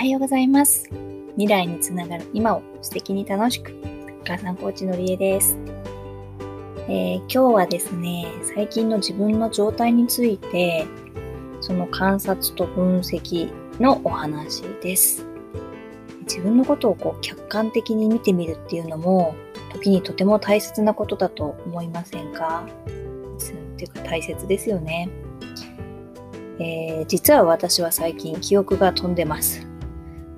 はようございます。未来につながる今を素敵に楽しく、お母さんコーチのりえです、えー、今日はですね、最近の自分の状態について、その観察と分析のお話です。自分のことをこう客観的に見てみるっていうのも、時にとても大切なことだと思いませんか？っていうか大切ですよね。えー、実は私は最近記憶が飛んでます。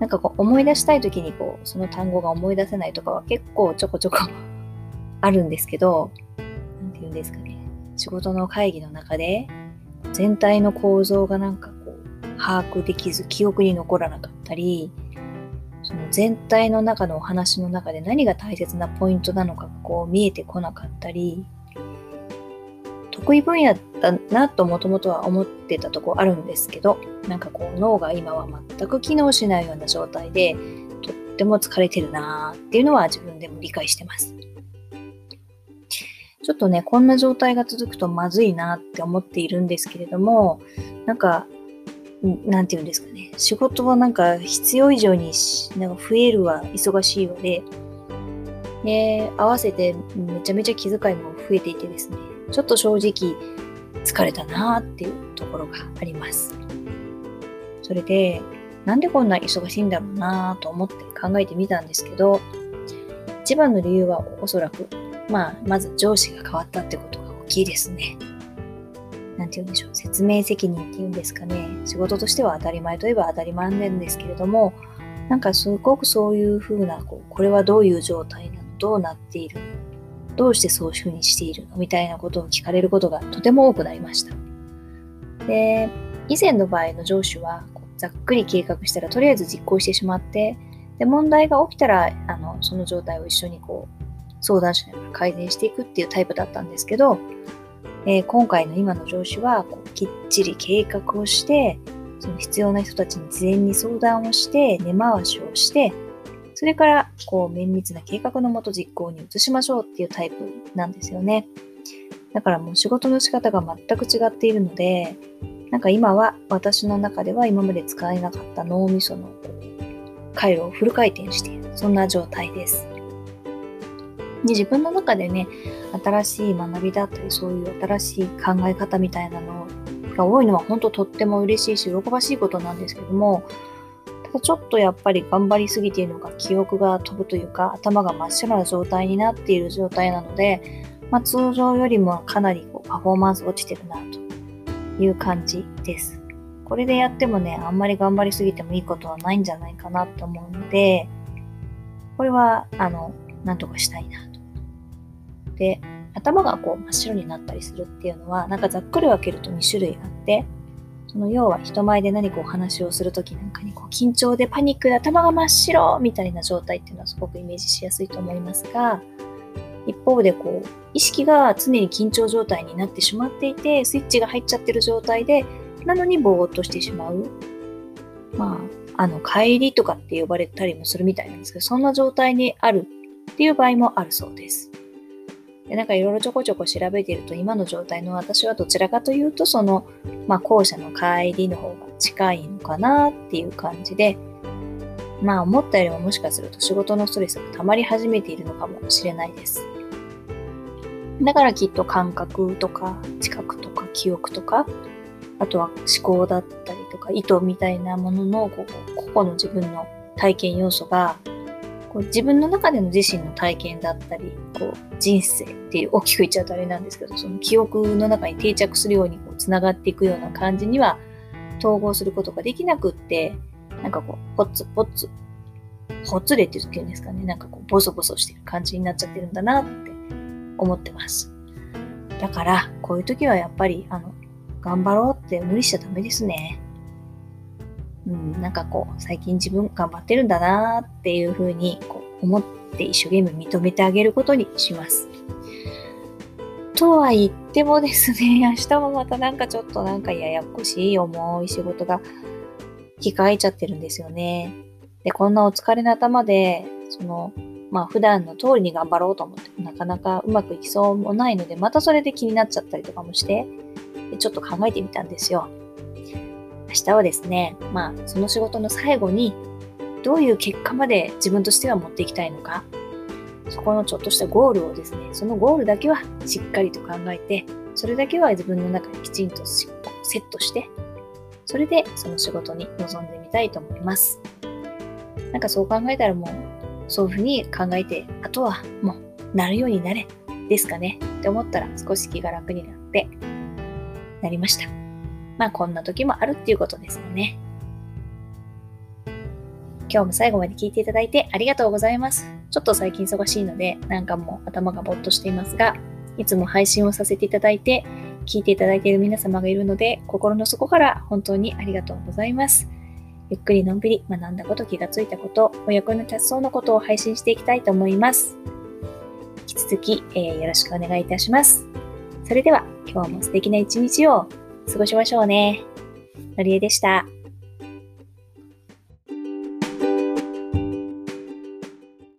なんかこう思い出したい時にこうその単語が思い出せないとかは結構ちょこちょこ あるんですけど、なんて言うんですかね。仕事の会議の中で全体の構造がなんかこう把握できず記憶に残らなかったり、その全体の中のお話の中で何が大切なポイントなのかこう見えてこなかったり、得意分野だなともともとは思ってたとこあるんですけど、なんかこう脳が今は全く機能しないような状態で、とっても疲れてるなーっていうのは自分でも理解してます。ちょっとね、こんな状態が続くとまずいなって思っているんですけれども、なんか、なんて言うんですかね、仕事はなんか必要以上になんか増えるわ、忙しいわで、で、合わせてめちゃめちゃ気遣いも増えていてですね、ちょっと正直疲れたなっていうところがあります。それで、なんでこんな忙しいんだろうなと思って考えてみたんですけど、一番の理由はおそらく、まあ、まず上司が変わったってことが大きいですね。なんて言うんでしょう。説明責任っていうんですかね。仕事としては当たり前といえば当たり前なんですけれども、なんかすごくそういうふうな、こう、これはどういう状態なのどうなっているどうしてそういうふうにしているの？みたいなことを聞かれることがとても多くなりました。で、以前の場合の上司は、ざっくり計画したらとりあえず実行してしまって、で、問題が起きたら、あの、その状態を一緒にこう、相談しながら改善していくっていうタイプだったんですけど、えー、今回の今の上司はこうきっちり計画をして、その必要な人たちに事前に相談をして、根回しをして、それから、こう、綿密な計画のもと実行に移しましょうっていうタイプなんですよね。だからもう仕事の仕方が全く違っているので、なんか今は私の中では今まで使えなかった脳みその回路をフル回転している。そんな状態です。で自分の中でね、新しい学びだったり、そういう新しい考え方みたいなのが多いのは本当とっても嬉しいし、喜ばしいことなんですけども、ちょっとやっぱり頑張りすぎているのか記憶が飛ぶというか頭が真っ白な状態になっている状態なので、まあ、通常よりもかなりこうパフォーマンス落ちてるなという感じです。これでやってもね、あんまり頑張りすぎてもいいことはないんじゃないかなと思うので、これは、あの、なんとかしたいなと。で、頭がこう真っ白になったりするっていうのは、なんかざっくり分けると2種類あって、その要は人前で何かお話をするときなんかにこう緊張でパニックで頭が真っ白みたいな状態っていうのはすごくイメージしやすいと思いますが、一方でこう意識が常に緊張状態になってしまっていて、スイッチが入っちゃってる状態で、なのにぼーっとしてしまう。まあ、あの、帰りとかって呼ばれたりもするみたいなんですけど、そんな状態にあるっていう場合もあるそうです。でなんかいろいろちょこちょこ調べていると、今の状態の私はどちらかというと、その、まあ、後者の帰りの方が近いのかなっていう感じで、まあ、思ったよりももしかすると仕事のストレスが溜まり始めているのかもしれないです。だからきっと感覚とか、知覚とか、記憶とか、あとは思考だったりとか、意図みたいなものの、ここ、個々の自分の体験要素がこう自分の中での自身の体験だったり、こう人生っていう大きく言っちゃうとあれなんですけど、その記憶の中に定着するようにこう繋がっていくような感じには統合することができなくって、なんかこう、ポツポツ、ほつれって言うんですかね、なんかこう、ボソボソしてる感じになっちゃってるんだなって思ってます。だから、こういう時はやっぱり、あの、頑張ろうって無理しちゃダメですね。うん、なんかこう、最近自分頑張ってるんだなーっていうふうにこう思って一生懸命認めてあげることにします。とは言ってもですね、明日もまたなんかちょっとなんかややこしい重い仕事が控えちゃってるんですよね。で、こんなお疲れの頭で、その、まあ普段の通りに頑張ろうと思ってなかなかうまくいきそうもないので、またそれで気になっちゃったりとかもして、ちょっと考えてみたんですよ。明日はですね、まあ、その仕事の最後に、どういう結果まで自分としては持っていきたいのか、そこのちょっとしたゴールをですね、そのゴールだけはしっかりと考えて、それだけは自分の中にきちんとセットして、それでその仕事に臨んでみたいと思います。なんかそう考えたらもう、そういうふうに考えて、あとはもう、なるようになれ、ですかねって思ったら少し気が楽になって、なりました。まあこんな時もあるっていうことですよね。今日も最後まで聞いていただいてありがとうございます。ちょっと最近忙しいので、なんかもう頭がぼっとしていますが、いつも配信をさせていただいて、聞いていただいている皆様がいるので、心の底から本当にありがとうございます。ゆっくりのんびり学んだこと、気がついたこと、お役に立ちそうなことを配信していきたいと思います。引き続き、えー、よろしくお願いいたします。それでは、今日も素敵な一日を過ごしましょうね。のりえでした。